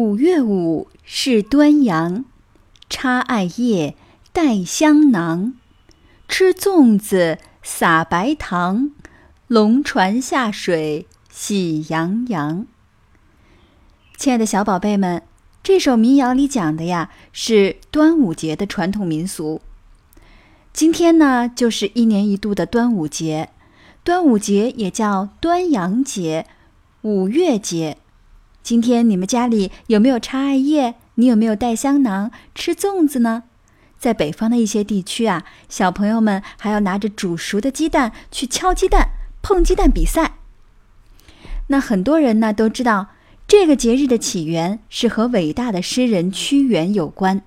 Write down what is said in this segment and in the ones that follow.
五月五是端阳，插艾叶，带香囊，吃粽子，撒白糖，龙船下水喜洋洋。亲爱的小宝贝们，这首民谣里讲的呀是端午节的传统民俗。今天呢，就是一年一度的端午节，端午节也叫端阳节、五月节。今天你们家里有没有插艾叶？你有没有带香囊吃粽子呢？在北方的一些地区啊，小朋友们还要拿着煮熟的鸡蛋去敲鸡蛋、碰鸡蛋比赛。那很多人呢都知道，这个节日的起源是和伟大的诗人屈原有关。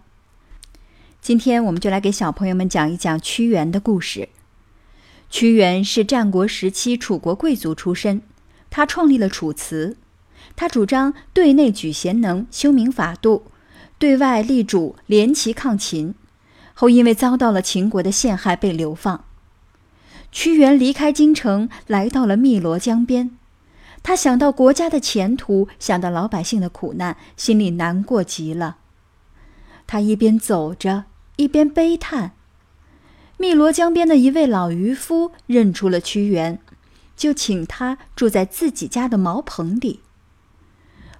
今天我们就来给小朋友们讲一讲屈原的故事。屈原是战国时期楚国贵族出身，他创立了《楚辞》。他主张对内举贤能，修明法度；对外立主，联齐抗秦。后因为遭到了秦国的陷害，被流放。屈原离开京城，来到了汨罗江边。他想到国家的前途，想到老百姓的苦难，心里难过极了。他一边走着，一边悲叹。汨罗江边的一位老渔夫认出了屈原，就请他住在自己家的茅棚里。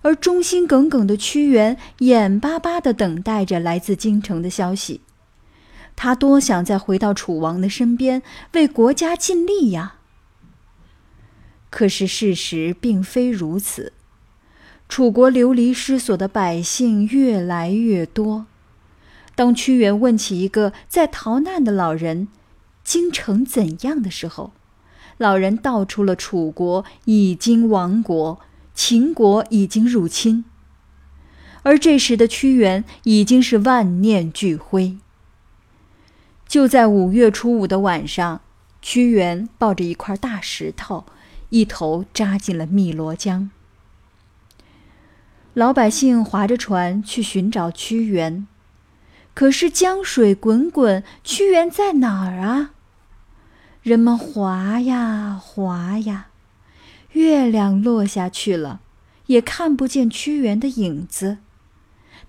而忠心耿耿的屈原眼巴巴地等待着来自京城的消息，他多想再回到楚王的身边，为国家尽力呀。可是事实并非如此，楚国流离失所的百姓越来越多。当屈原问起一个在逃难的老人，京城怎样的时候，老人道出了楚国已经亡国。秦国已经入侵，而这时的屈原已经是万念俱灰。就在五月初五的晚上，屈原抱着一块大石头，一头扎进了汨罗江。老百姓划着船去寻找屈原，可是江水滚滚，屈原在哪儿啊？人们划呀划呀。月亮落下去了，也看不见屈原的影子；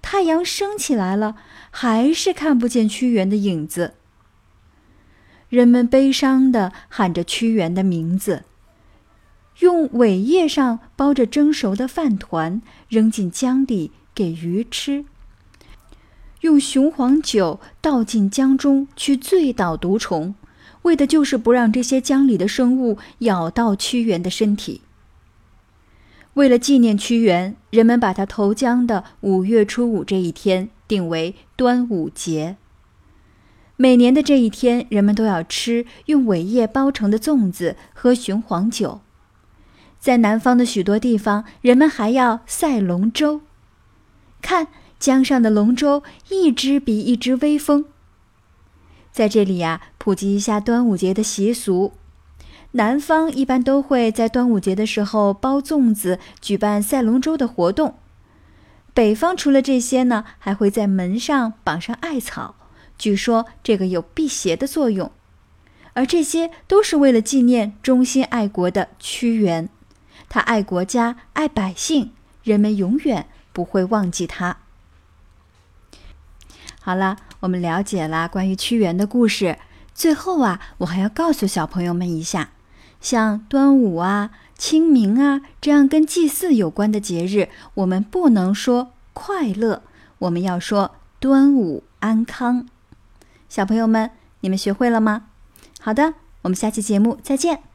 太阳升起来了，还是看不见屈原的影子。人们悲伤地喊着屈原的名字，用苇叶上包着蒸熟的饭团扔进江里给鱼吃，用雄黄酒倒进江中去醉倒毒虫。为的就是不让这些江里的生物咬到屈原的身体。为了纪念屈原，人们把他投江的五月初五这一天定为端午节。每年的这一天，人们都要吃用苇叶包成的粽子，喝雄黄酒。在南方的许多地方，人们还要赛龙舟。看江上的龙舟，一只比一只威风。在这里呀，普及一下端午节的习俗。南方一般都会在端午节的时候包粽子，举办赛龙舟的活动。北方除了这些呢，还会在门上绑上艾草，据说这个有辟邪的作用。而这些都是为了纪念忠心爱国的屈原，他爱国家、爱百姓，人们永远不会忘记他。好了，我们了解了关于屈原的故事。最后啊，我还要告诉小朋友们一下，像端午啊、清明啊这样跟祭祀有关的节日，我们不能说快乐，我们要说端午安康。小朋友们，你们学会了吗？好的，我们下期节目再见。